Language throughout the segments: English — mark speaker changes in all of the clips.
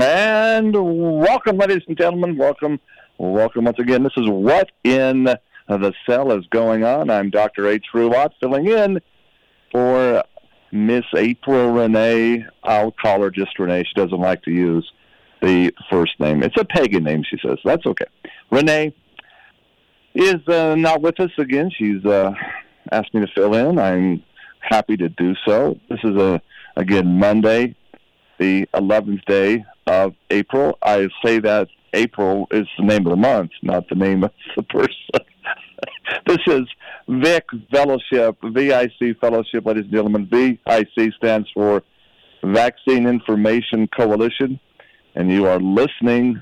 Speaker 1: And welcome, ladies and gentlemen. Welcome, welcome once again. This is What in the Cell is Going On. I'm Dr. H. Ruwatt filling in for Miss April Renee. I'll call her just Renee. She doesn't like to use the first name. It's a pagan name, she says. That's okay. Renee is uh, not with us again. She's uh, asked me to fill in. I'm happy to do so. This is a again Monday, the 11th day of April. I say that April is the name of the month, not the name of the person. this is VIC Fellowship, VIC Fellowship, ladies and gentlemen. VIC stands for Vaccine Information Coalition, and you are listening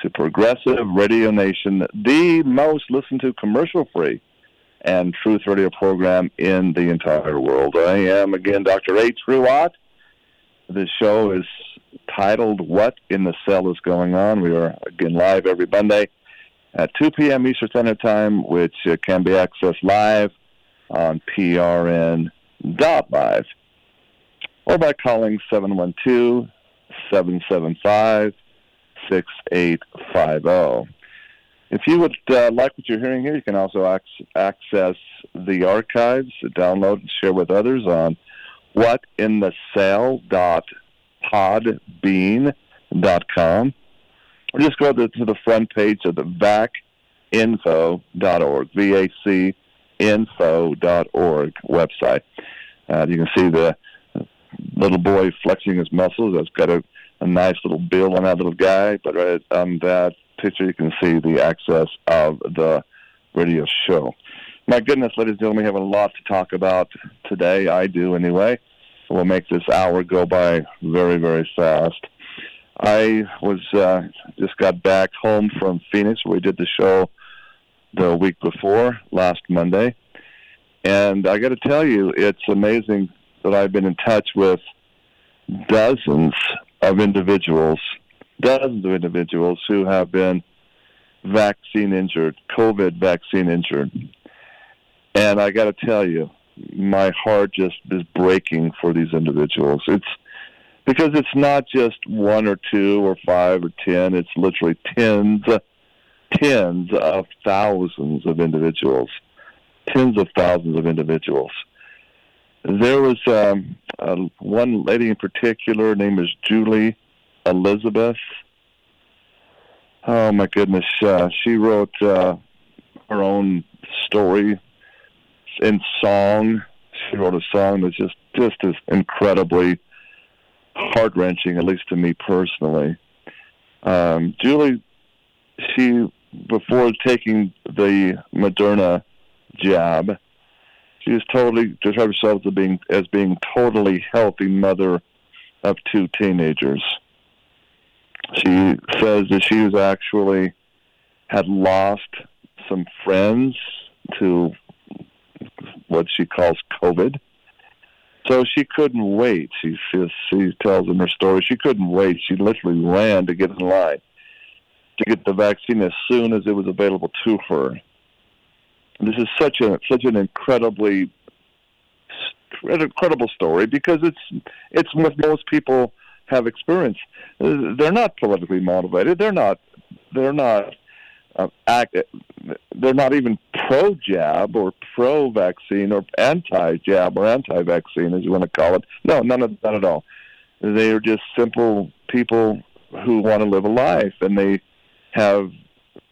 Speaker 1: to Progressive Radio Nation, the most listened to commercial free and truth radio program in the entire world. I am again Dr. H. Ruwatt. This show is titled What in the Cell is Going On. We are again live every Monday at 2 p.m. Eastern Standard Time, which uh, can be accessed live on prn.live or by calling 712 775 6850. If you would uh, like what you're hearing here, you can also ac- access the archives, download and share with others on whatinthecell.podbean.com. Or just go to, to the front page of the vacinfo dot org, V-A-C info dot org website. Uh, you can see the little boy flexing his muscles. That's got a, a nice little build on that little guy. But right on that picture, you can see the access of the radio show. My goodness, ladies and gentlemen, we have a lot to talk about today. I do anyway. We'll make this hour go by very, very fast. I was uh, just got back home from Phoenix. We did the show the week before, last Monday, and I got to tell you, it's amazing that I've been in touch with dozens of individuals dozens of individuals who have been vaccine injured, COVID vaccine injured. And I got to tell you, my heart just is breaking for these individuals. It's because it's not just one or two or five or ten, it's literally tens, tens of thousands of individuals. Tens of thousands of individuals. There was um, uh, one lady in particular, Her name is Julie Elizabeth. Oh my goodness, uh, she wrote uh, her own story in song. She wrote a song that's just just as incredibly heart wrenching, at least to me personally. Um, Julie, she before taking the Moderna jab, she was totally described herself as being as being totally healthy mother of two teenagers. She says that she was actually had lost some friends to what she calls COVID. So she couldn't wait. She she, she tells in her story she couldn't wait. She literally ran to get in line to get the vaccine as soon as it was available to her. And this is such a such an incredibly incredible story because it's it's what most people have experienced. They're not politically motivated. They're not. They're not. Uh, act, they're not even pro jab or pro vaccine or anti jab or anti vaccine, as you want to call it. No, none of that at all. They are just simple people who want to live a life, and they have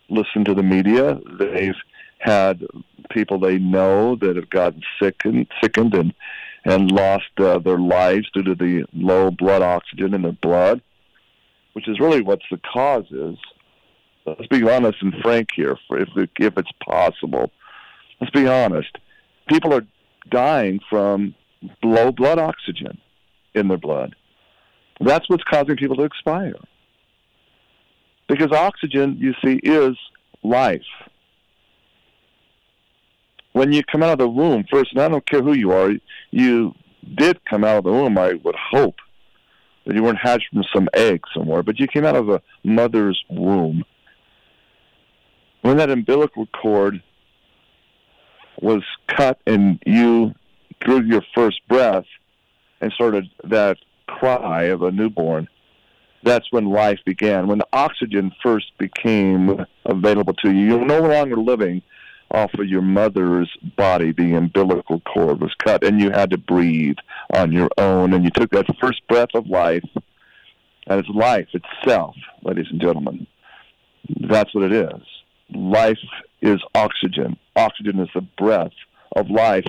Speaker 1: listened to the media. They've had people they know that have gotten sick and sickened and and lost uh, their lives due to the low blood oxygen in their blood, which is really what the cause is. Let's be honest and frank here, if if it's possible. Let's be honest. People are dying from low blood oxygen in their blood. That's what's causing people to expire. Because oxygen, you see, is life when you come out of the womb first, and I don't care who you are, you did come out of the womb. I would hope that you weren't hatched from some egg somewhere, but you came out of a mother's womb. When that umbilical cord was cut and you drew your first breath and started that cry of a newborn, That's when life began. When the oxygen first became available to you, you're no longer living off of your mother's body. The umbilical cord was cut, and you had to breathe on your own. And you took that first breath of life, and it's life itself, ladies and gentlemen. That's what it is. Life is oxygen. Oxygen is the breath of life.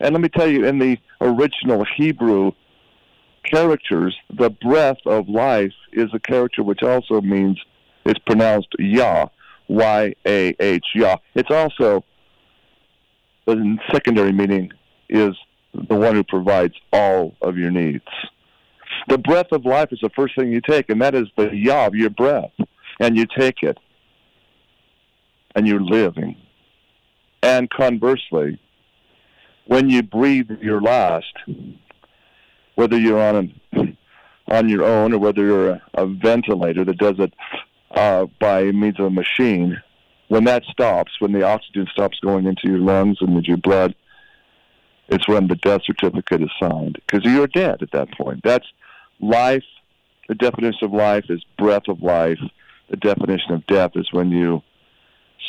Speaker 1: And let me tell you, in the original Hebrew characters, the breath of life is a character which also means it's pronounced Yah, Y A H, Yah. It's also, the secondary meaning is the one who provides all of your needs. The breath of life is the first thing you take, and that is the Yah of your breath. And you take it, and you're living. And conversely, when you breathe your last, whether you're on a, on your own or whether you're a, a ventilator that does it uh, by means of a machine, when that stops, when the oxygen stops going into your lungs and into your blood, it's when the death certificate is signed because you're dead at that point. That's life. The definition of life is breath of life. The definition of death is when you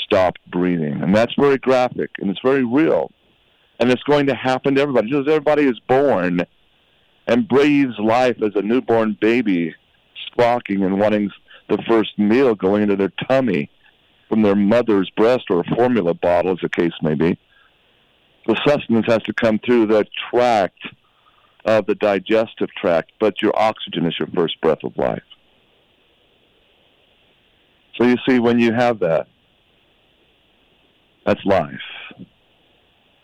Speaker 1: stop breathing. And that's very graphic and it's very real. And it's going to happen to everybody. Just everybody is born and breathes life as a newborn baby, squawking and wanting the first meal going into their tummy from their mother's breast or a formula bottle, as the case may be. The sustenance has to come through the tract of the digestive tract, but your oxygen is your first breath of life. So you see, when you have that, that's life.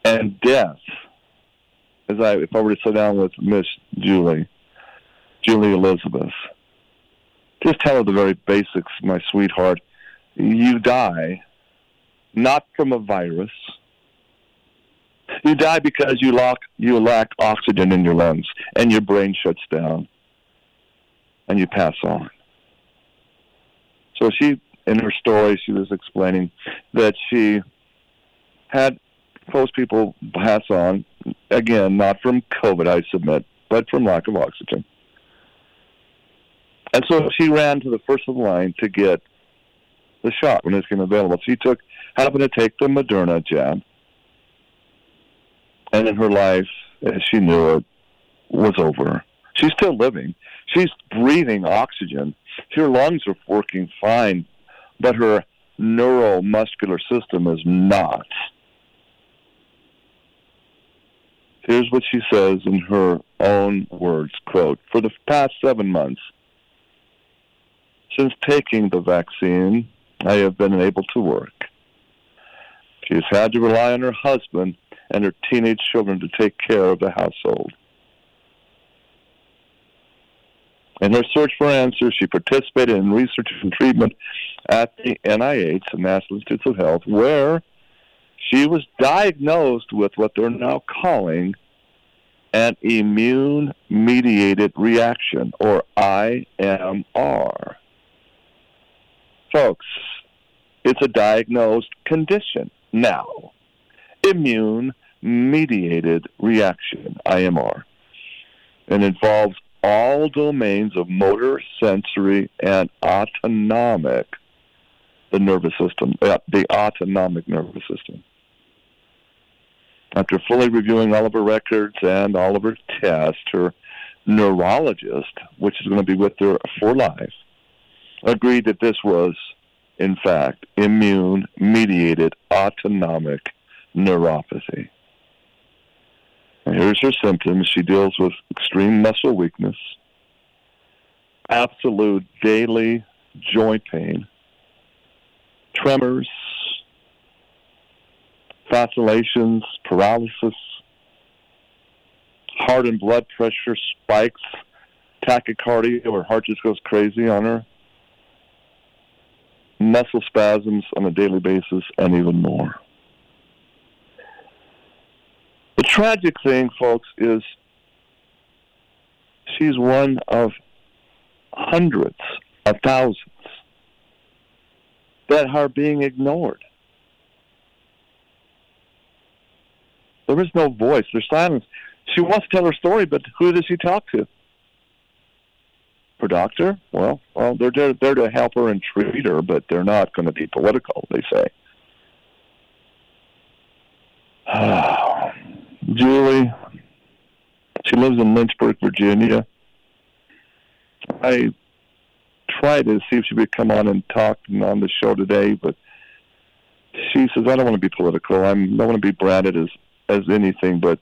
Speaker 1: And death as I if I were to sit down with Miss Julie, Julie Elizabeth, just tell her the very basics, my sweetheart. You die not from a virus. You die because you lack you lack oxygen in your lungs and your brain shuts down and you pass on. So she in her story she was explaining that she had close people pass on again, not from COVID, I submit, but from lack of oxygen. And so she ran to the first of the line to get the shot when it became available. She took happened to take the Moderna jab, and in her life, as she knew it, was over. She's still living. She's breathing oxygen. Her lungs are working fine, but her neuromuscular system is not. Here's what she says in her own words, quote, For the past seven months, since taking the vaccine, I have been able to work. She has had to rely on her husband and her teenage children to take care of the household. In her search for answers, she participated in research and treatment at the NIH, the National Institutes of Health, where she was diagnosed with what they're now calling an immune mediated reaction, or IMR. Folks, it's a diagnosed condition now. Immune mediated reaction, IMR. And involves all domains of motor, sensory, and autonomic, the nervous system, uh, the autonomic nervous system. After fully reviewing all of her records and all of her tests, her neurologist, which is going to be with her for life, agreed that this was, in fact, immune mediated autonomic neuropathy. And here's her symptoms. She deals with extreme muscle weakness, absolute daily joint pain, tremors, vacillations, paralysis, heart and blood pressure spikes, tachycardia, her heart just goes crazy on her, muscle spasms on a daily basis, and even more. The tragic thing, folks, is she's one of hundreds of thousands that are being ignored. There is no voice. There's silence. She wants to tell her story, but who does she talk to? her doctor? Well, well, they're there, there to help her and treat her, but they're not going to be political. They say. Julie, she lives in Lynchburg, Virginia. I tried to see if she would come on and talk on the show today, but she says I don't want to be political. I'm, I don't want to be branded as as anything but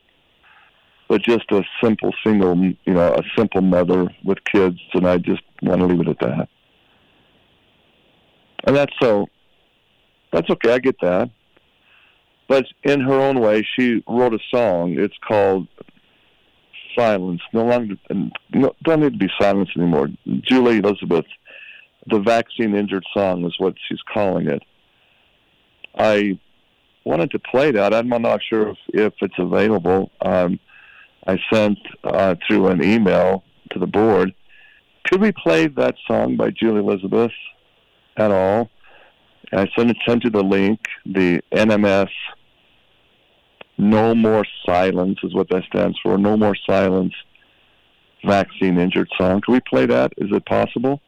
Speaker 1: but just a simple single, you know, a simple mother with kids, and I just want to leave it at that. And that's so. That's okay. I get that. But in her own way, she wrote a song. It's called "Silence." No longer, no, don't need to be silence anymore. Julie Elizabeth, the vaccine injured song is what she's calling it. I wanted to play that. I'm not sure if, if it's available. Um, I sent uh, through an email to the board. Could we play that song by Julie Elizabeth at all? I sent, it sent you the link, the NMS No More Silence is what that stands for. No More Silence Vaccine Injured Song. Can we play that? Is it possible?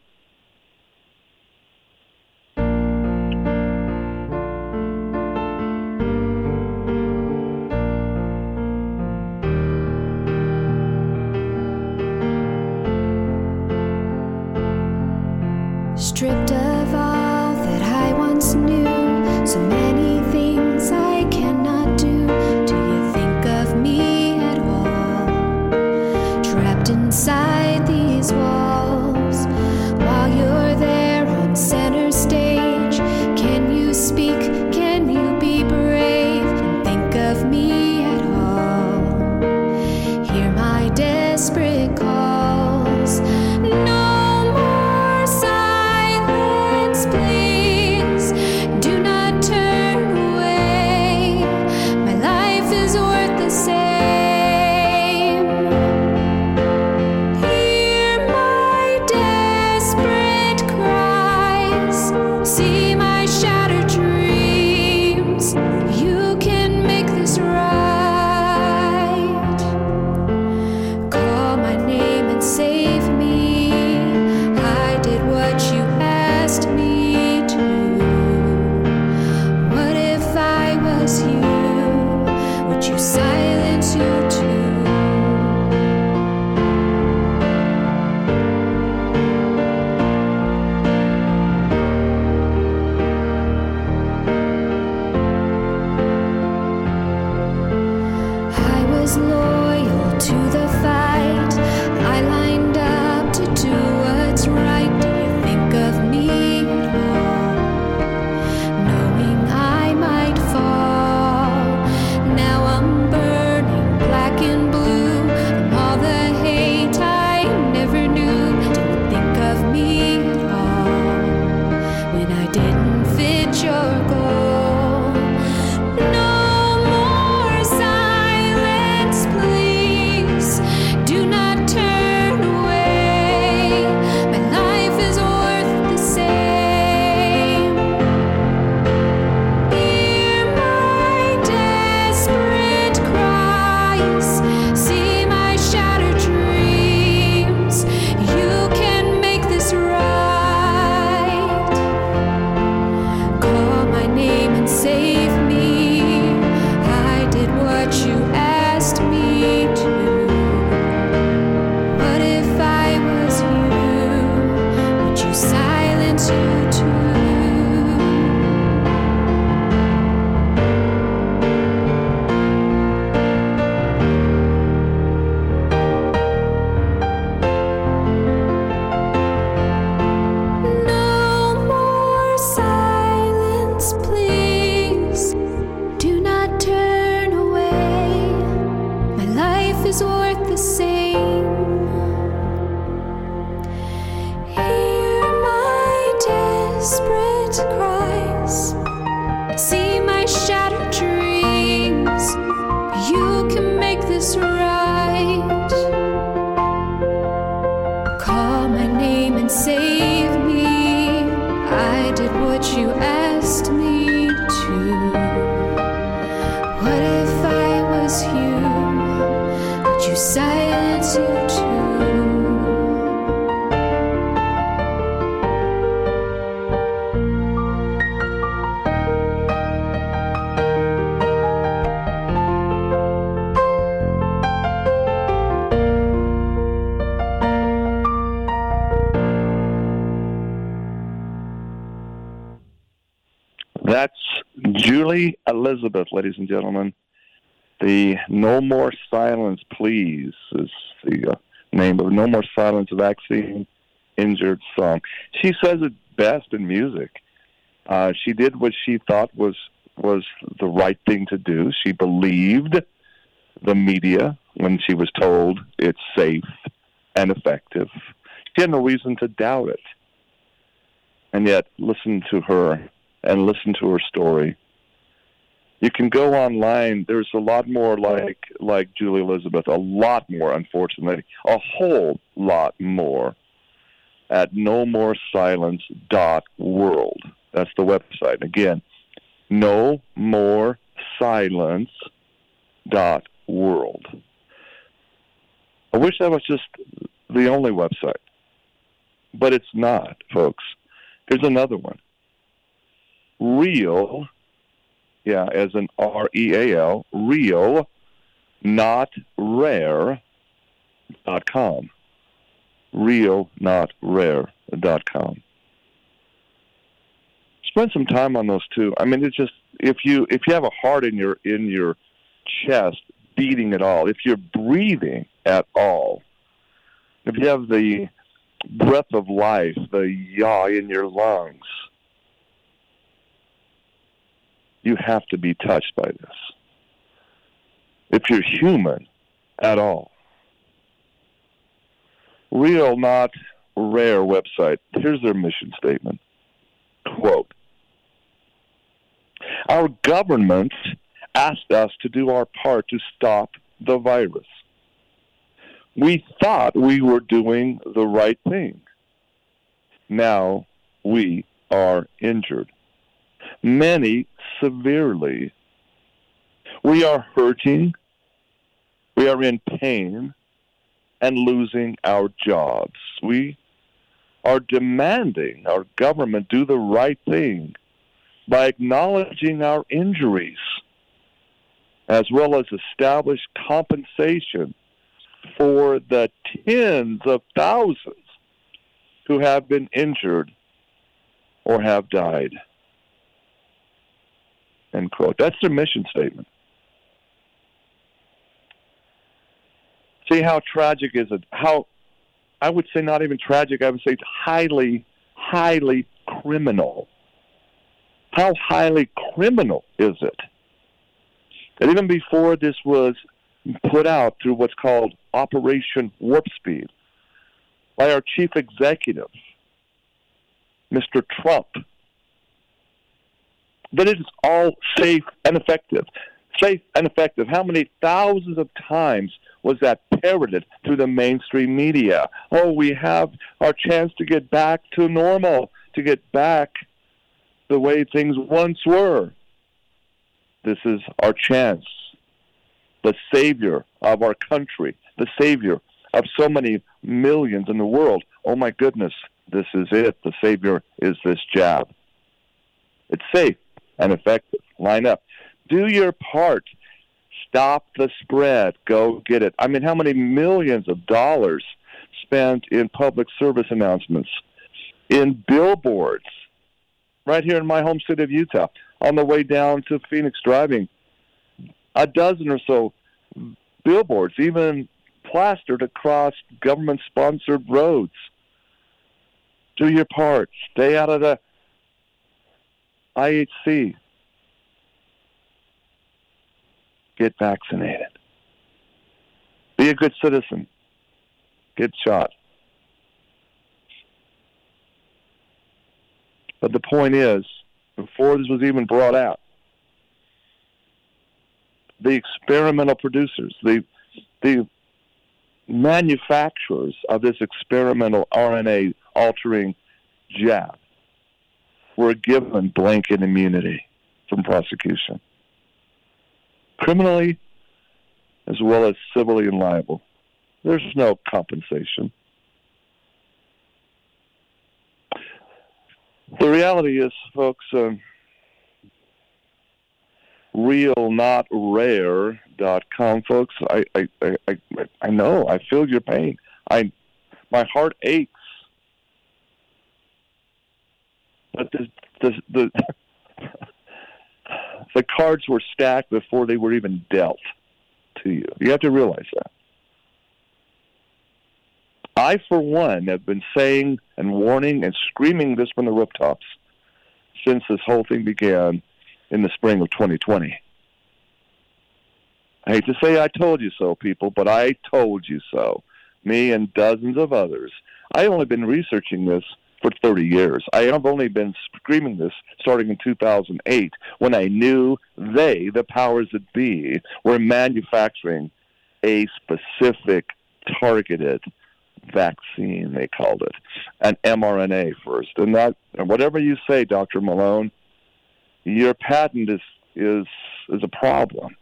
Speaker 2: See
Speaker 1: Elizabeth, ladies and gentlemen. The No More Silence, Please is the uh, name of No More Silence Vaccine Injured song. She says it best in music. Uh, she did what she thought was was the right thing to do. She believed the media when she was told it's safe and effective. She had no reason to doubt it. And yet, listen to her and listen to her story. You can go online. There's a lot more like like Julie Elizabeth. A lot more, unfortunately, a whole lot more at no more silence dot world. That's the website. Again, no more silence dot world. I wish that was just the only website, but it's not, folks. Here's another one. Real, yeah, as an R E A L, real, not rare dot com. Real, not rare dot com. Spend some time on those two. I mean, it's just if you if you have a heart in your in your chest beating at all, if you're breathing at all, if you have the breath of life, the yaw in your lungs, you have to be touched by this. If you're human at all. Real, not rare website. Here's their mission statement. Quote Our government asked us to do our part to stop the virus. We thought we were doing the right thing. Now we are injured. Many severely. We are hurting. We are in pain and losing our jobs. We are demanding our government do the right thing by acknowledging our injuries as well as establish compensation for the tens of thousands who have been injured or have died. End quote. That's their mission statement. See how tragic is it? How I would say not even tragic. I would say it's highly, highly criminal. How highly criminal is it that even before this was put out through what's called Operation Warp Speed by our chief executive, Mr. Trump, that it is all safe and effective. Safe and effective. How many thousands of times was that parroted through the mainstream media? Oh, we have our chance to get back to normal, to get back the way things once were. This is our chance. The savior of our country, the savior of so many millions in the world. Oh my goodness, this is it. The savior is this jab. It's safe and effective. Line up. Do your part. Stop the spread. Go get it. I mean, how many millions of dollars spent in public service announcements, in billboards, right here in my home city of Utah, on the way down to Phoenix driving, a dozen or so billboards, even plastered across government sponsored roads. Do your part. Stay out of the IHC. Get vaccinated. Be a good citizen. Get shot. But the point is, before this was even brought out, the experimental producers, the the manufacturers of this experimental RNA altering jab were given blanket immunity from prosecution, criminally as well as civilly and liable. There's no compensation. The reality is, folks, uh, real not rare dot com folks I, I i i know i feel your pain i my heart aches but the the the The cards were stacked before they were even dealt to you. You have to realize that. I, for one, have been saying and warning and screaming this from the rooftops since this whole thing began in the spring of 2020. I hate to say I told you so, people, but I told you so. Me and dozens of others. I've only been researching this for 30 years. I have only been screaming this starting in 2008 when I knew they, the powers that be, were manufacturing a specific targeted vaccine, they called it, an mRNA first. And that, whatever you say, Dr. Malone, your patent is, is, is a problem.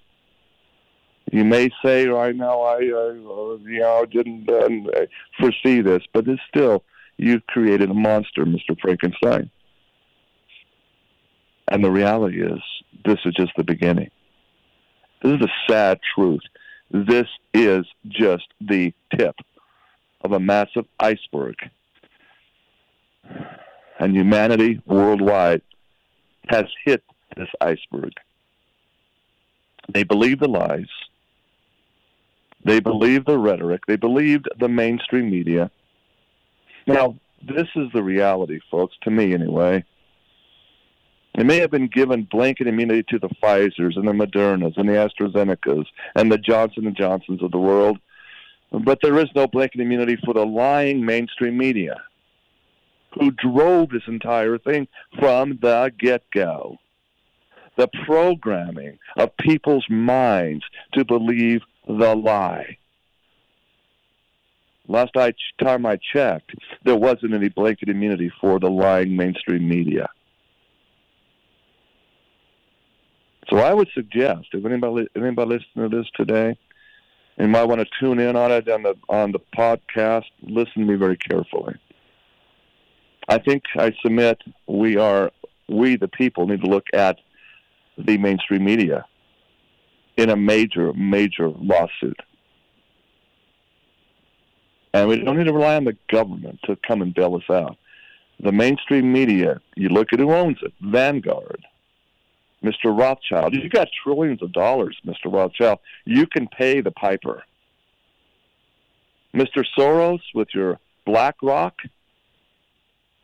Speaker 1: You may say right now, I, I you know, didn't uh, foresee this, but it's still, you've created a monster, Mr. Frankenstein. And the reality is, this is just the beginning. This is the sad truth. This is just the tip of a massive iceberg. And humanity worldwide has hit this iceberg. They believe the lies. They believe the rhetoric. They believed the mainstream media. Now, this is the reality, folks, to me anyway. They may have been given blanket immunity to the Pfizers and the Modernas and the AstraZenecas and the Johnson and Johnsons of the world but there is no blanket immunity for the lying mainstream media who drove this entire thing from the get go. The programming of people's minds to believe the lie. Last time I checked, there wasn't any blanket immunity for the lying mainstream media. So I would suggest, if anybody anybody listening to this today and might want to tune in on it on the on the podcast. Listen to me very carefully. I think I submit we are we the people need to look at the mainstream media in a major major lawsuit. And we don't need to rely on the government to come and bail us out. The mainstream media, you look at who owns it, Vanguard, Mr. Rothschild. You got trillions of dollars, Mr. Rothschild. You can pay the piper. Mr. Soros with your BlackRock,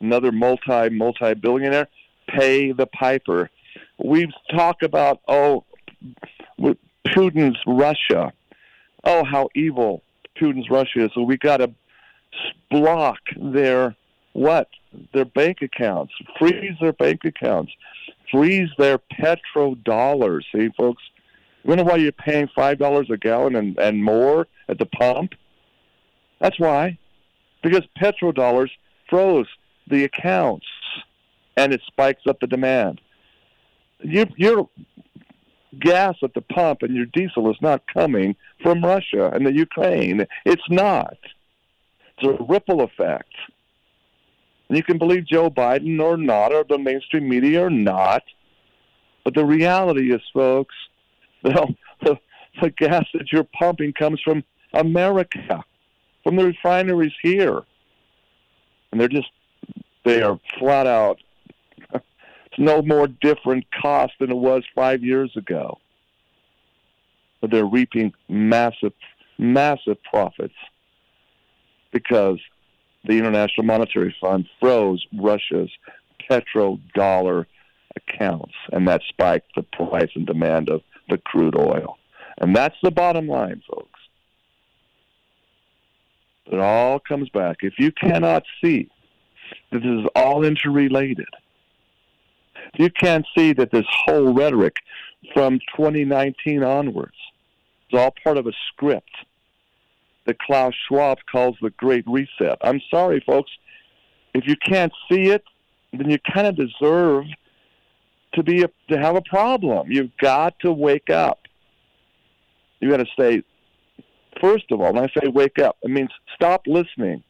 Speaker 1: another multi multi billionaire, pay the piper. We talk about oh, Putin's Russia. Oh, how evil Putin's Russia. So we got to block their what? Their bank accounts, freeze their bank accounts freeze their petrodollars. See, folks, you know why you're paying five dollars a gallon and, and more at the pump? That's why, because petrodollars froze the accounts, and it spikes up the demand. Your your gas at the pump and your diesel is not coming from Russia and the Ukraine. It's not. It's a ripple effect. And you can believe Joe Biden or not, or the mainstream media or not. But the reality is, folks, the, the, the gas that you're pumping comes from America, from the refineries here. And they're just, they are flat out, no more different cost than it was five years ago. But they're reaping massive, massive profits because the International Monetary Fund froze Russia's petrodollar accounts, and that spiked the price and demand of the crude oil. And that's the bottom line, folks. It all comes back. If you cannot see that this is all interrelated, you can't see that this whole rhetoric from 2019 onwards is all part of a script that Klaus Schwab calls the Great Reset. I'm sorry, folks. If you can't see it, then you kind of deserve to be a, to have a problem. You've got to wake up. You got to say, first of all, when I say wake up, it means stop listening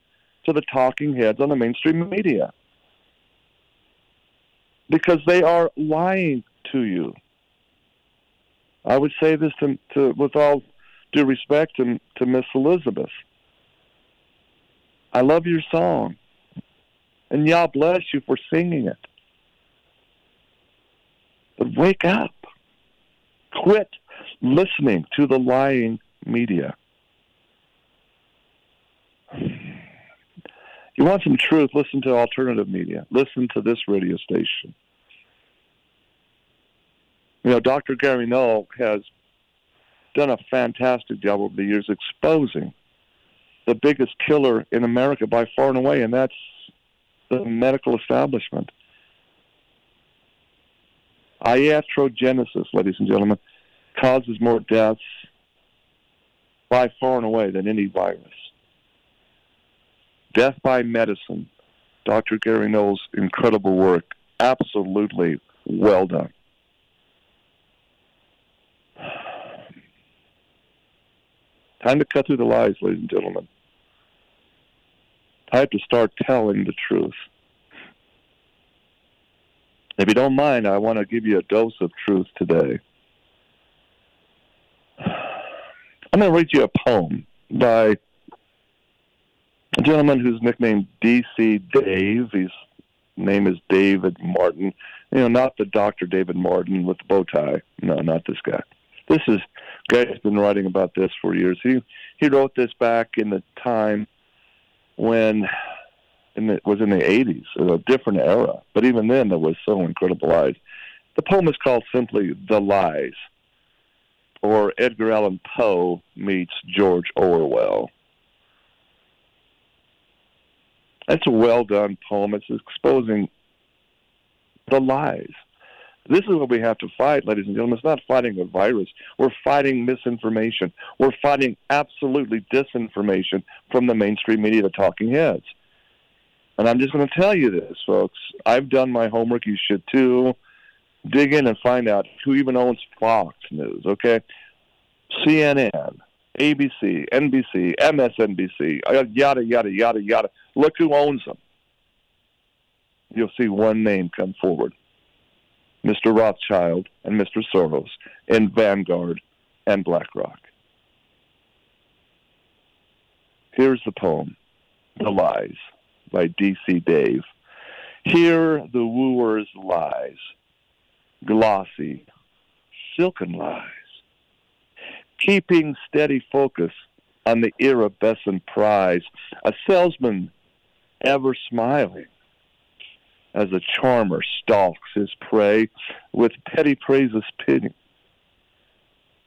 Speaker 1: to the talking heads on the mainstream media because they are lying to you. I would say this to, to with all due respect to, to Miss Elizabeth. I love your song. And y'all bless you for singing it. But wake up. Quit listening to the lying media. You want some truth? Listen to alternative media. Listen to this radio station. You know, Dr. Gary Null has done a fantastic job over the years exposing the biggest killer in America by far and away, and that's the medical establishment. Iatrogenesis, ladies and gentlemen, causes more deaths by far and away than any virus. Death by medicine, Dr. Gary Null's incredible work, absolutely well done. Time to cut through the lies, ladies and gentlemen. Time to start telling the truth. If you don't mind, I want to give you a dose of truth today. I'm going to read you a poem by a gentleman who's nicknamed DC Dave. His name is David Martin. You know, not the Dr. David Martin with the bow tie. No, not this guy. This is guy's been writing about this for years. He he wrote this back in the time when and it was in the 80s, a different era. But even then, there was so incredible lies. The poem is called simply "The Lies," or Edgar Allan Poe meets George Orwell. It's a well done poem. It's exposing the lies this is what we have to fight, ladies and gentlemen. It's not fighting a virus. We're fighting misinformation. We're fighting absolutely disinformation from the mainstream media, the talking heads. And I'm just going to tell you this, folks. I've done my homework. You should too. Dig in and find out who even owns Fox News, okay? CNN, ABC, NBC, MSNBC, uh, yada, yada, yada, yada. Look who owns them. You'll see one name come forward Mr. Rothschild and Mr. Soros in Vanguard and BlackRock. Here's the poem, The Lies, by D.C. Dave. Hear the wooer's lies, glossy, silken lies, keeping steady focus on the iridescent prize, a salesman ever smiling, as a charmer stalks his prey with petty praises pitting,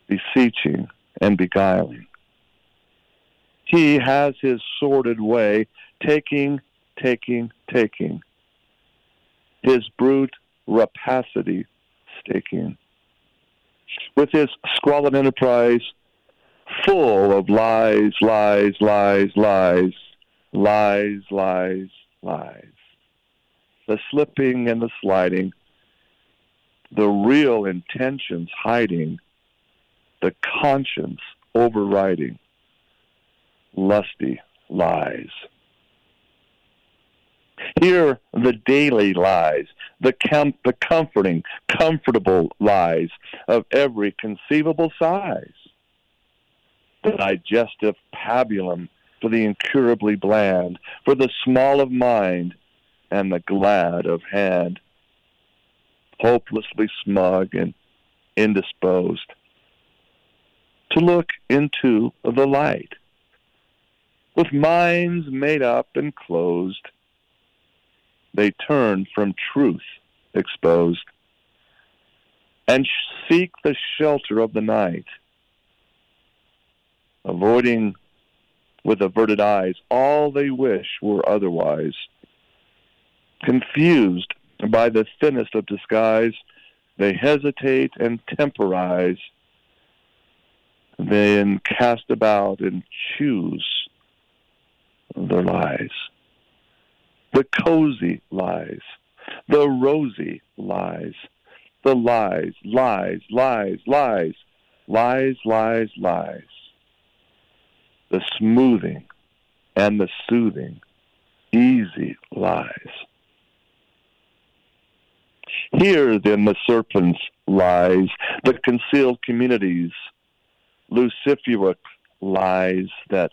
Speaker 1: beseeching and beguiling. He has his sordid way, taking, taking, taking, his brute rapacity staking, with his squalid enterprise full of lies, lies, lies, lies, lies, lies, lies the slipping and the sliding, the real intentions hiding, the conscience overriding, lusty lies. Here, the daily lies, the, com- the comforting, comfortable lies of every conceivable size. The digestive pabulum for the incurably bland, for the small of mind, and the glad of hand, hopelessly smug and indisposed, to look into the light. With minds made up and closed, they turn from truth exposed and seek the shelter of the night, avoiding with averted eyes all they wish were otherwise Confused by the thinnest of disguise, they hesitate and temporize, then cast about and choose their lies. The cozy lies, the rosy lies, the lies, lies, lies, lies, lies, lies, lies. The smoothing and the soothing, easy lies. Here, then, the serpent's lies, the concealed communities, luciferic lies that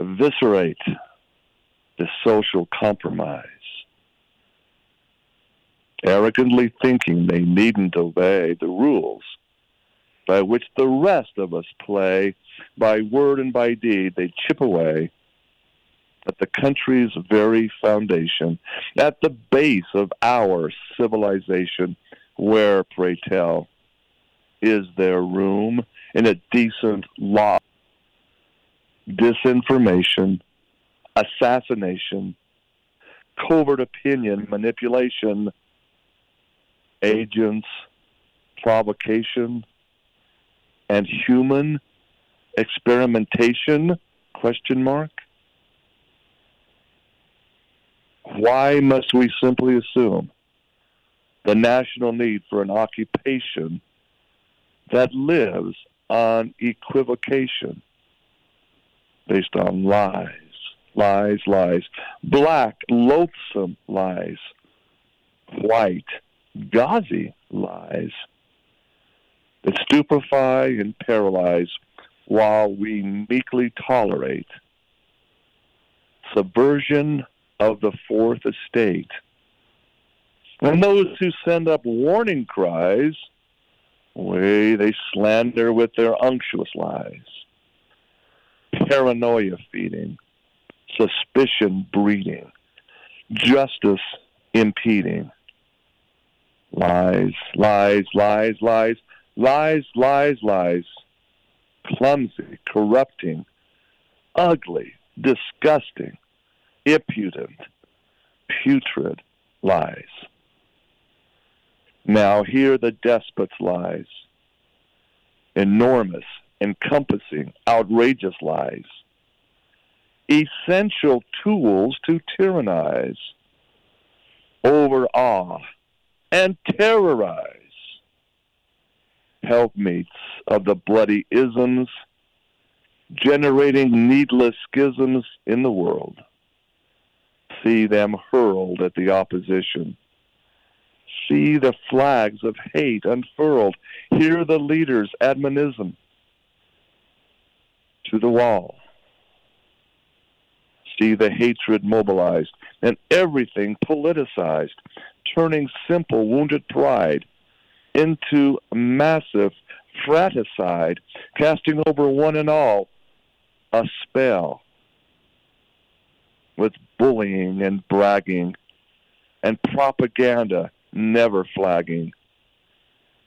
Speaker 1: eviscerate the social compromise. Arrogantly thinking they needn't obey the rules by which the rest of us play, by word and by deed, they chip away at the country's very foundation, at the base of our civilization, where, pray tell, is there room in a decent law? Disinformation, assassination, covert opinion, manipulation, agents, provocation, and human experimentation? Question mark. Why must we simply assume the national need for an occupation that lives on equivocation based on lies, lies, lies, black, loathsome lies, white, gauzy lies that stupefy and paralyze while we meekly tolerate subversion of the fourth estate. And those who send up warning cries, way they slander with their unctuous lies, paranoia feeding, suspicion breeding, justice impeding. Lies, lies, lies, lies, lies, lies, lies, clumsy, corrupting, ugly, disgusting, impudent, putrid lies. Now hear the despot's lies. Enormous, encompassing, outrageous lies. Essential tools to tyrannize, overawe, and terrorize. Helpmeets of the bloody isms, generating needless schisms in the world see them hurled at the opposition. See the flags of hate unfurled. Hear the leaders' admonition to the wall. See the hatred mobilized and everything politicized, turning simple wounded pride into massive fratricide, casting over one and all a spell with bullying and bragging and propaganda never flagging.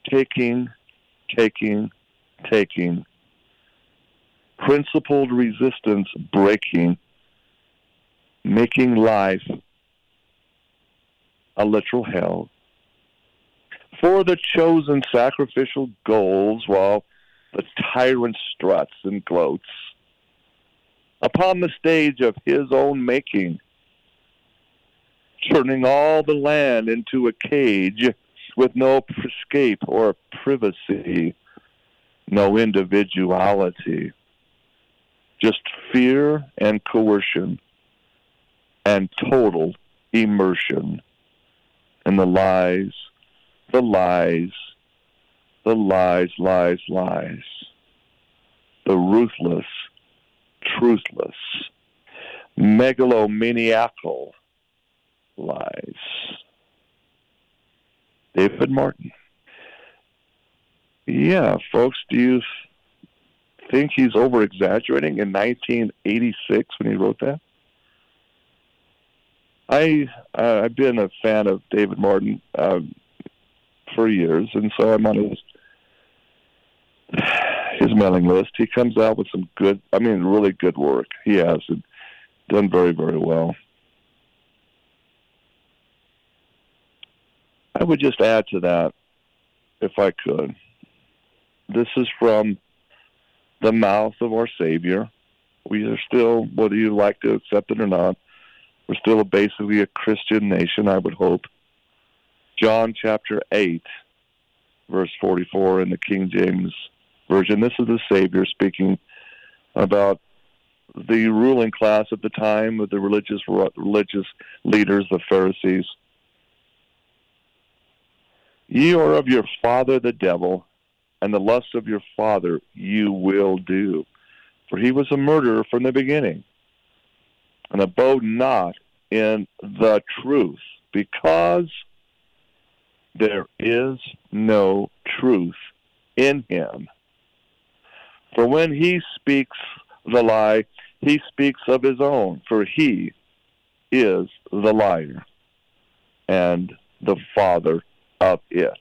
Speaker 1: Taking, taking, taking. Principled resistance breaking, making life a literal hell. For the chosen sacrificial goals while the tyrant struts and gloats upon the stage of his own making, turning all the land into a cage with no escape or privacy, no individuality, just fear and coercion and total immersion in the lies, the lies, the lies, lies, lies, the ruthless truthless, megalomaniacal lies. David Martin. Yeah, folks, do you think he's over exaggerating in 1986 when he wrote that? I uh, I've been a fan of David Martin um, for years, and so I'm on his his mailing list. He comes out with some good, I mean, really good work. He has done very, very well. I would just add to that, if I could. This is from the mouth of our Savior. We are still, whether you like to accept it or not, we're still basically a Christian nation, I would hope. John chapter 8, verse 44 in the King James version. This is the Savior speaking about the ruling class at the time of the religious religious leaders, the Pharisees. Ye are of your father the devil, and the lust of your father you will do. For he was a murderer from the beginning, and abode not in the truth, because there is no truth in him. For when he speaks the lie, he speaks of his own, for he is the liar and the father of it,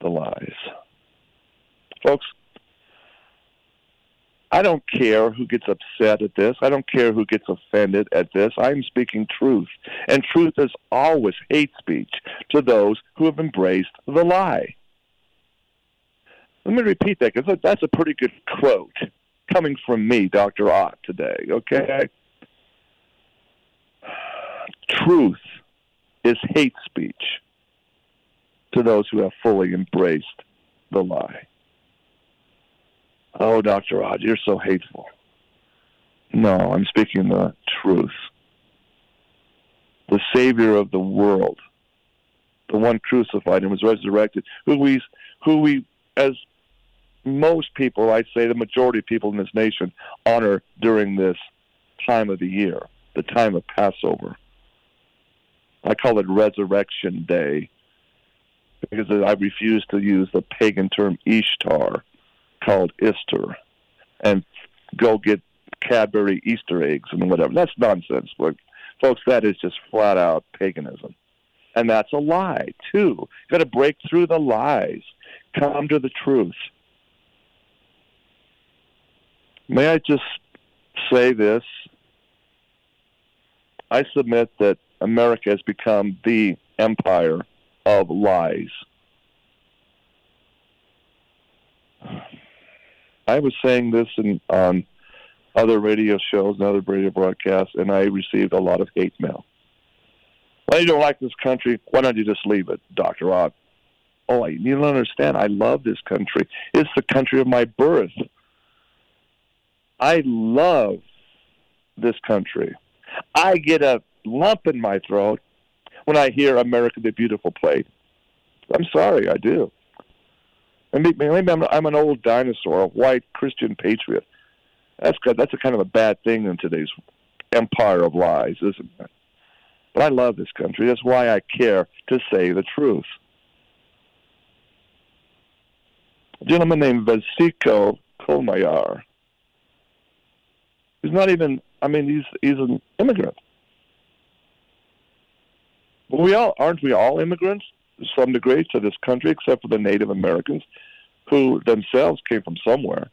Speaker 1: the lies. Folks, I don't care who gets upset at this. I don't care who gets offended at this. I'm speaking truth. And truth is always hate speech to those who have embraced the lie. Let me repeat that because that's a pretty good quote coming from me, Dr. Ott, today, okay? Truth is hate speech to those who have fully embraced the lie. Oh, Dr. Ott, you're so hateful. No, I'm speaking the truth. The Savior of the world, the one crucified and was resurrected, who we, who we, as most people, I'd say the majority of people in this nation, honor during this time of the year, the time of Passover. I call it Resurrection Day because I refuse to use the pagan term Ishtar called Easter and go get Cadbury Easter eggs and whatever. That's nonsense. But folks, that is just flat out paganism. And that's a lie, too. You've got to break through the lies. Come to the truth. May I just say this? I submit that America has become the empire of lies. I was saying this in, on other radio shows and other radio broadcasts, and I received a lot of hate mail. Well, you don't like this country. Why don't you just leave it, Dr. Ott? Oh, you don't understand. I love this country. It's the country of my birth. I love this country. I get a lump in my throat when I hear America the Beautiful played. I'm sorry, I do. And maybe I'm, I'm an old dinosaur, a white Christian patriot. That's good. That's a kind of a bad thing in today's empire of lies, isn't it? But I love this country. That's why I care to say the truth. A gentleman named Vasko Kohlmayer. He's not even. I mean, he's he's an immigrant. But we all aren't we all immigrants? Some degree to this country, except for the Native Americans, who themselves came from somewhere.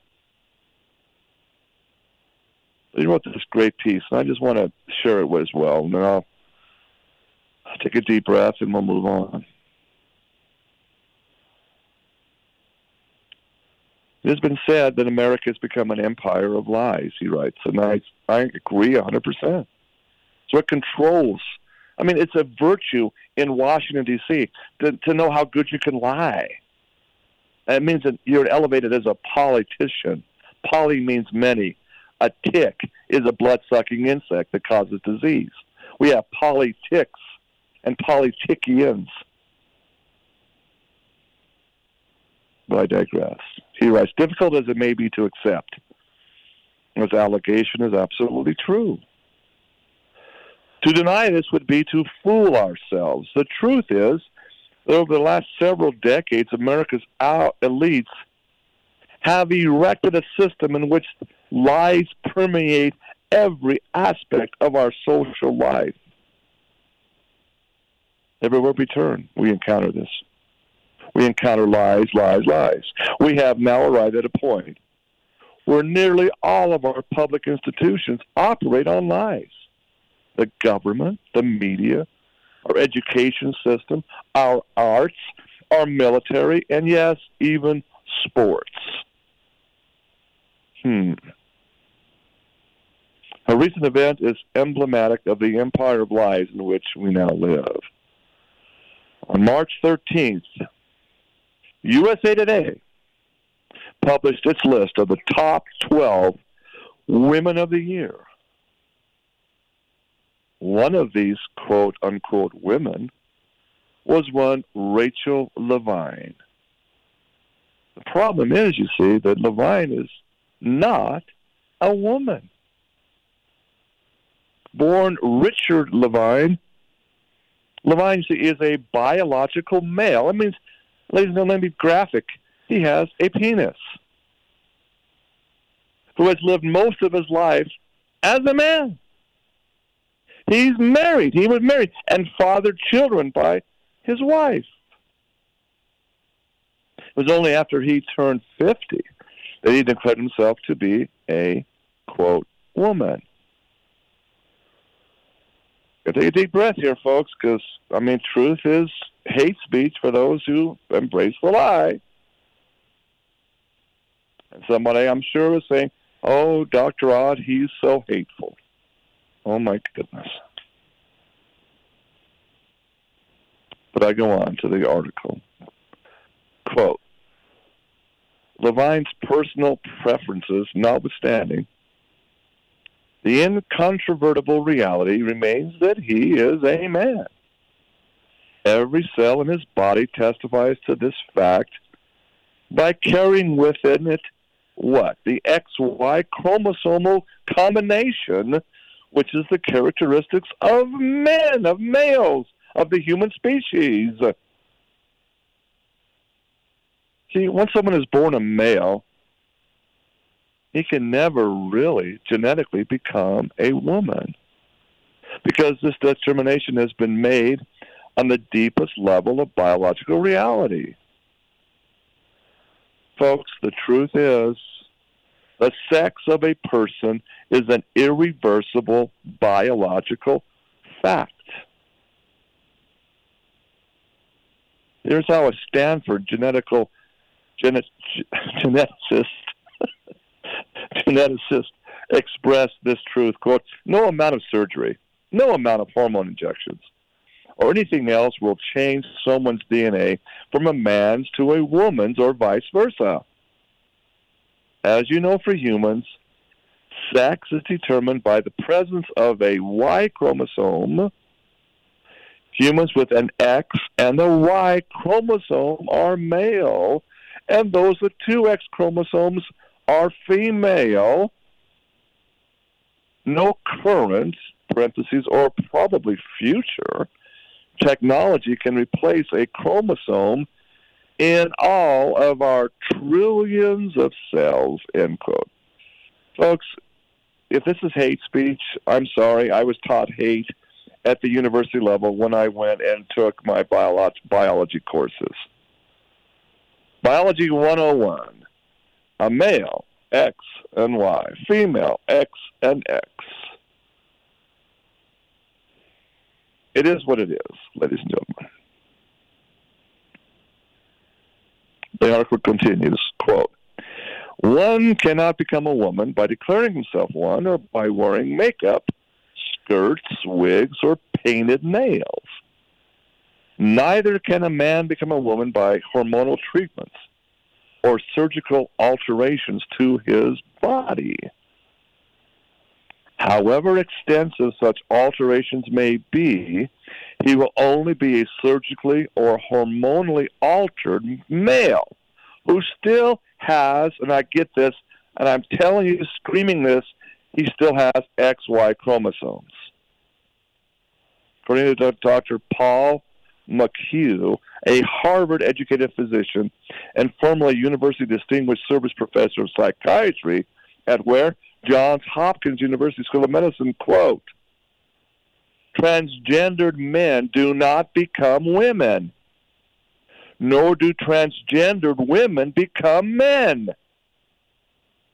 Speaker 1: He wrote this great piece, and I just want to share it with as well. And then I'll take a deep breath, and we'll move on. It has been said that America has become an empire of lies, he writes, and I, I agree 100%. So it controls I mean, it's a virtue in Washington D.C. to to know how good you can lie. It means that you're elevated as a politician. Poly means many. A tick is a blood-sucking insect that causes disease. We have politics and politicians. But I digress. He writes, difficult as it may be to accept, this allegation is absolutely true. To deny this would be to fool ourselves. The truth is that over the last several decades, America's elites have erected a system in which lies permeate every aspect of our social life. Everywhere we turn, we encounter this. We encounter lies, lies, lies. We have now arrived at a point where nearly all of our public institutions operate on lies the government, the media, our education system, our arts, our military, and yes, even sports. Hmm. A recent event is emblematic of the empire of lies in which we now live. On March 13th, USA Today published its list of the top 12 women of the year. One of these quote unquote women was one Rachel Levine. The problem is, you see, that Levine is not a woman. Born Richard Levine, Levine is a biological male. That means, ladies and gentlemen, let me be graphic. he has a penis. Who has lived most of his life as a man. He's married. He was married and fathered children by his wife. It was only after he turned 50 that he declared himself to be a, quote, woman. Take a deep breath here, folks, because, I mean, truth is hate speech for those who embrace the lie. And somebody, I'm sure, was saying, oh, Dr. Ott, he's so hateful. Oh, my goodness. But I go on to the article. Quote Levine's personal preferences notwithstanding, the incontrovertible reality remains that he is a man. Every cell in his body testifies to this fact by carrying within it what? The XY chromosomal combination, which is the characteristics of men, of males, of the human species. See, once someone is born a male, he can never really genetically become a woman because this determination has been made on the deepest level of biological reality. Folks, the truth is the sex of a person is an irreversible biological fact. Here's how a Stanford genetical genet, geneticist geneticist expressed this truth quote no amount of surgery no amount of hormone injections or anything else will change someone's dna from a man's to a woman's or vice versa as you know for humans sex is determined by the presence of a y chromosome humans with an x and a y chromosome are male and those with two X chromosomes are female. No current, parentheses, or probably future technology can replace a chromosome in all of our trillions of cells, end quote. Folks, if this is hate speech, I'm sorry. I was taught hate at the university level when I went and took my biology courses. Biology 101. A male, X and Y. Female, X and X. It is what it is, ladies and gentlemen. The article continues, quote, one cannot become a woman by declaring himself one or by wearing makeup, skirts, wigs, or painted nails. Neither can a man become a woman by hormonal treatments or surgical alterations to his body. However extensive such alterations may be, he will only be a surgically or hormonally altered male who still has, and I get this, and I'm telling you, screaming this, he still has XY chromosomes. According to Dr. Paul McHugh, a Harvard educated physician and formerly University Distinguished Service Professor of Psychiatry at where? Johns Hopkins University School of Medicine, quote, transgendered men do not become women, nor do transgendered women become men.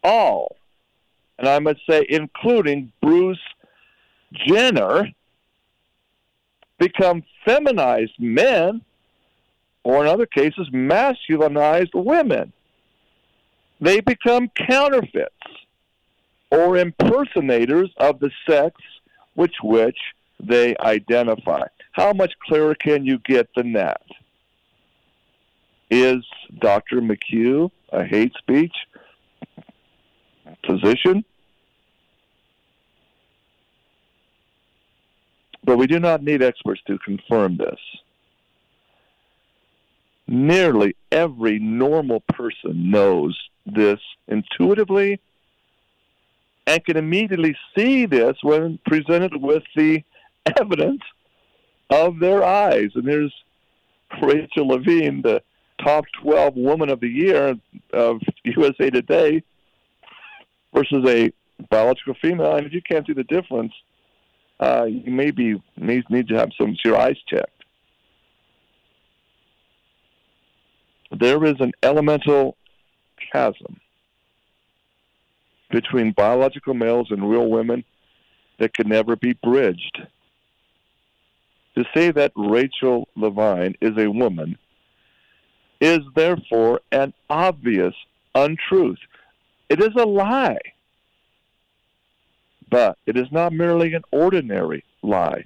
Speaker 1: All, and I must say, including Bruce Jenner, become feminized men, or in other cases, masculinized women. They become counterfeits or impersonators of the sex with which they identify. How much clearer can you get than that? Is Dr. McHugh a hate speech physician? But we do not need experts to confirm this. Nearly every normal person knows this intuitively and can immediately see this when presented with the evidence of their eyes. And there's Rachel Levine, the top 12 woman of the year of USA Today versus a biological female, and if you can't see the difference, uh, you need, need to have some your eyes checked. There is an elemental chasm between biological males and real women that could never be bridged. To say that Rachel Levine is a woman is therefore an obvious untruth. It is a lie. But it is not merely an ordinary lie.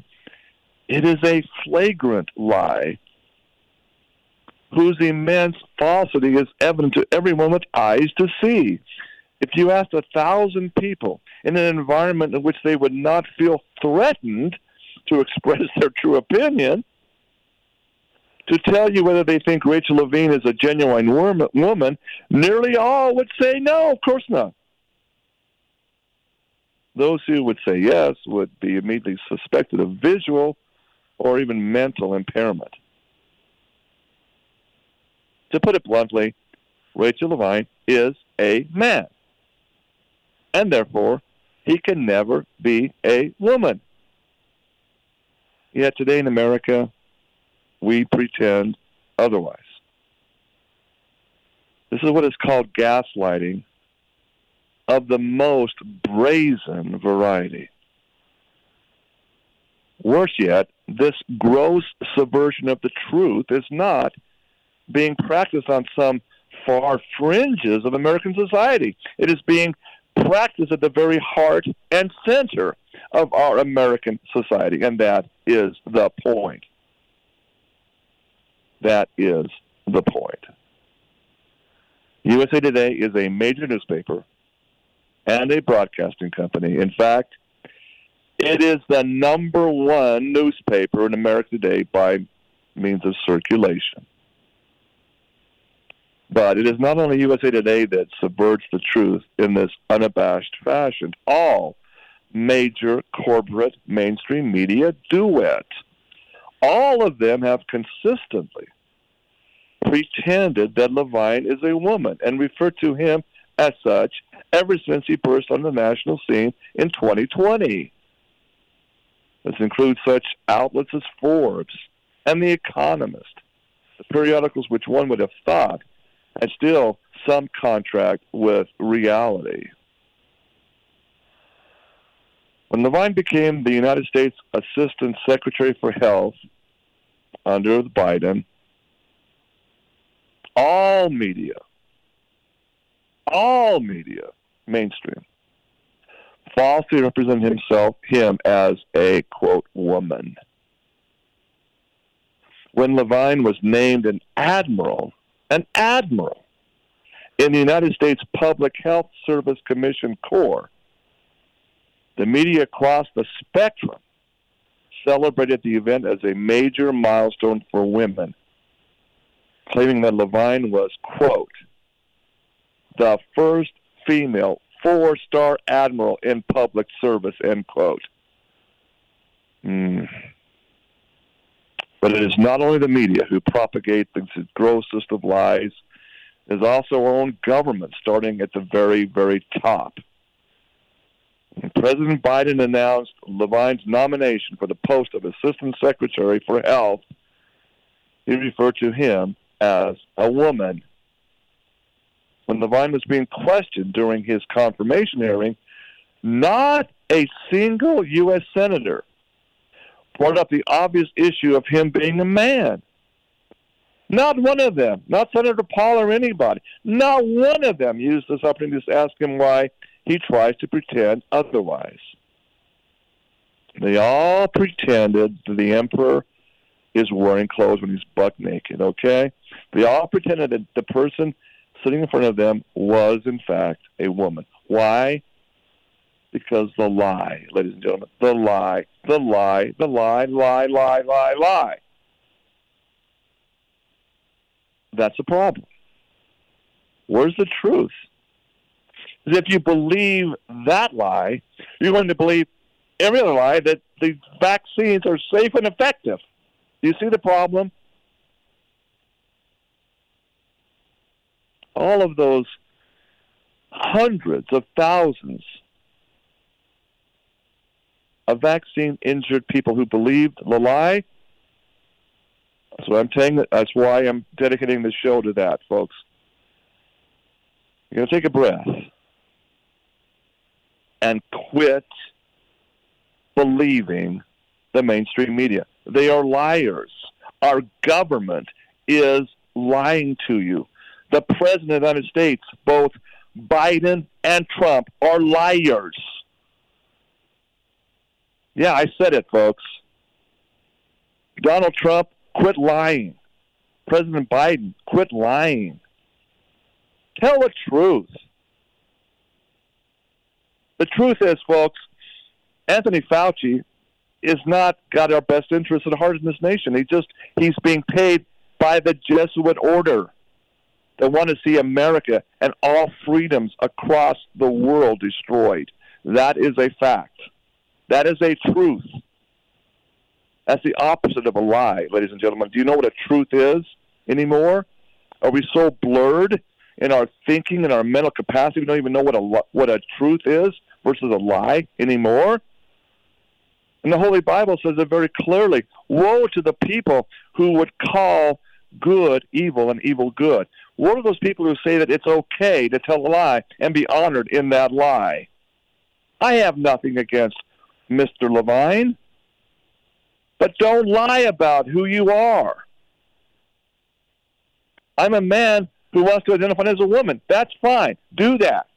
Speaker 1: It is a flagrant lie whose immense falsity is evident to everyone with eyes to see. If you asked a thousand people in an environment in which they would not feel threatened to express their true opinion, to tell you whether they think Rachel Levine is a genuine woman, nearly all would say no, of course not. Those who would say yes would be immediately suspected of visual or even mental impairment. To put it bluntly, Rachel Levine is a man. And therefore, he can never be a woman. Yet today in America, we pretend otherwise. This is what is called gaslighting of the most brazen variety. Worse yet, this gross subversion of the truth is not being practiced on some far fringes of American society. It is being practiced at the very heart and center of our American society, and that is the point. That is the point. USA Today is a major newspaper and a broadcasting company. In fact, it is the number one newspaper in America today by means of circulation. But it is not only USA Today that subverts the truth in this unabashed fashion. All major corporate mainstream media do it. All of them have consistently pretended that Levine is a woman and referred to him as such ever since he burst on the national scene in 2020. This includes such outlets as Forbes and The Economist, the periodicals which one would have thought had still some contract with reality. When Levine became the United States Assistant Secretary for Health under Biden, all media, all media, mainstream, falsely represented himself, him as a, quote, woman. When Levine was named an admiral, an admiral in the United States Public Health Service Commission Corps, the media across the spectrum celebrated the event as a major milestone for women, claiming that Levine was, quote, the first female four star admiral in public service, end quote. Mm. But it is not only the media who propagate the grossest of lies, it is also our own government, starting at the very, very top. When President Biden announced Levine's nomination for the post of Assistant Secretary for Health. He referred to him as a woman when Levine was being questioned during his confirmation hearing, not a single U.S. senator brought up the obvious issue of him being a man. Not one of them, not Senator Paul or anybody, not one of them used this opportunity to ask him why he tries to pretend otherwise. They all pretended that the emperor is wearing clothes when he's buck naked, okay? They all pretended that the person sitting in front of them was, in fact, a woman. Why? Because the lie, ladies and gentlemen, the lie, the lie, the lie, lie, lie, lie, lie. That's a problem. Where's the truth? Because if you believe that lie, you're going to believe every other lie that the vaccines are safe and effective. Do you see the problem? all of those hundreds of thousands of vaccine injured people who believed the lie. What I'm saying. That that's why I'm dedicating the show to that, folks. You're going to take a breath and quit believing the mainstream media. They are liars. Our government is lying to you. The President of the United States, both Biden and Trump, are liars. Yeah, I said it, folks. Donald Trump, quit lying. President Biden, quit lying. Tell the truth. The truth is, folks, Anthony Fauci is not got our best interests at heart in this nation. He just he's being paid by the Jesuit order that want to see America and all freedoms across the world destroyed. That is a fact. That is a truth. That's the opposite of a lie, ladies and gentlemen. Do you know what a truth is anymore? Are we so blurred in our thinking and our mental capacity we don't even know what a what a truth is versus a lie anymore? And the Holy Bible says it very clearly. Woe to the people who would call good evil and evil good. What are those people who say that it's okay to tell a lie and be honored in that lie? I have nothing against Mr. Levine, but don't lie about who you are. I'm a man who wants to identify as a woman. That's fine. Do that.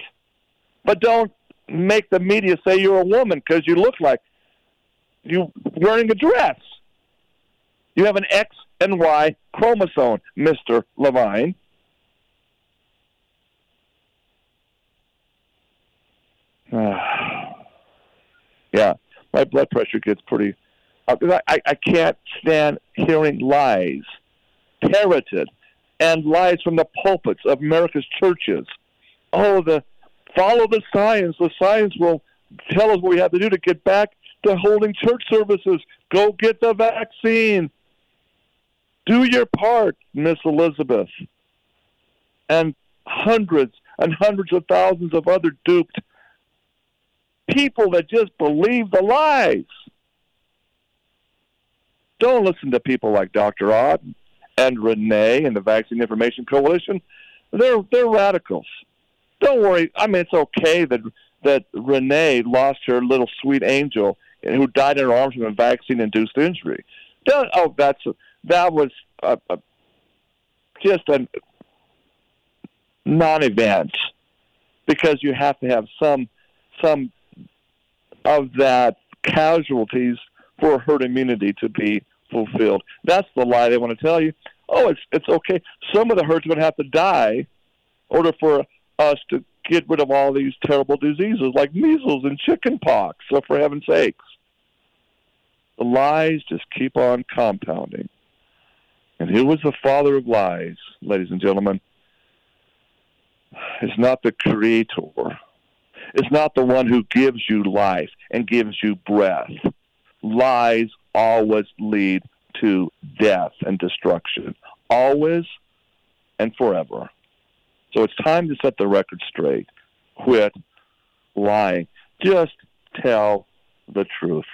Speaker 1: But don't make the media say you're a woman because you look like you're wearing a dress. You have an X and Y chromosome, Mr. Levine. Ah. My blood pressure gets pretty. Uh, I, I can't stand hearing lies, parroted, and lies from the pulpits of America's churches. Oh, the follow the science. The science will tell us what we have to do to get back to holding church services. Go get the vaccine. Do your part, Miss Elizabeth. And hundreds and hundreds of thousands of other duped people that just believe the lies. Don't listen to people like Dr. Ott and Renee and the Vaccine Information Coalition. They're they're radicals. Don't worry. I mean, it's okay that that Renee lost her little sweet angel who died in her arms from a vaccine-induced injury. Don't, oh, that's that was a, a, just a non-event because you have to have some some of that casualties for herd immunity to be fulfilled. That's the lie they want to tell you. Oh, it's it's okay. Some of the herd's are going to have to die in order for us to get rid of all these terrible diseases like measles and chickenpox. So, for heaven's sakes, the lies just keep on compounding. And who was the father of lies, ladies and gentlemen? It's not the creator is not the one who gives you life and gives you breath. Lies always lead to death and destruction, always and forever. So it's time to set the record straight. Quit lying. Just tell the truth.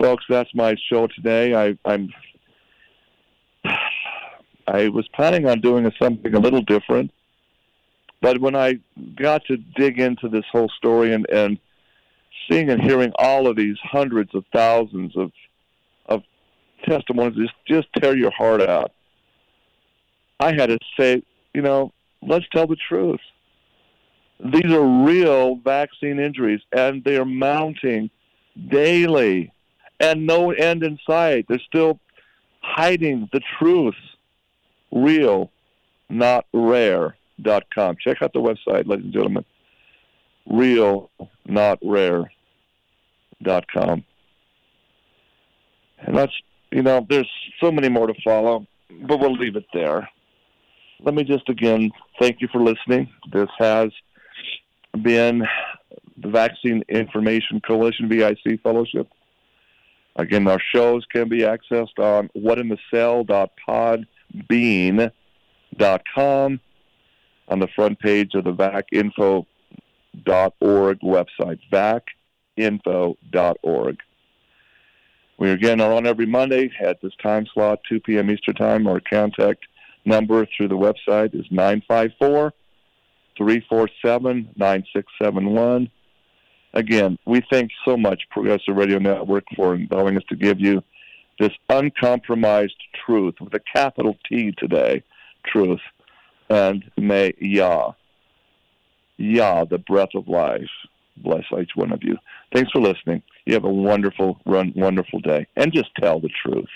Speaker 1: Folks, that's my show today. I, I'm I was planning on doing something a little different. But when I got to dig into this whole story and, and seeing and hearing all of these hundreds of thousands of of testimonies just just tear your heart out. I had to say, you know, let's tell the truth. These are real vaccine injuries and they are mounting daily and no end in sight. They're still hiding the truth. Real, not rare com. Check out the website, ladies and gentlemen. Real, not rare. Dot com. And that's, you know, there's so many more to follow, but we'll leave it there. Let me just again thank you for listening. This has been the Vaccine Information Coalition VIC Fellowship. Again, our shows can be accessed on whatinthecell.podbean.com on the front page of the vacinfo.org website, vacinfo.org. We again are on every Monday at this time slot, 2 p.m. Eastern Time. Our contact number through the website is 954 347 9671. Again, we thank so much Progressive Radio Network for allowing us to give you this uncompromised truth with a capital T today, truth. And may Yah, Yah, the breath of life, bless each one of you. Thanks for listening. You have a wonderful, run, wonderful day. And just tell the truth.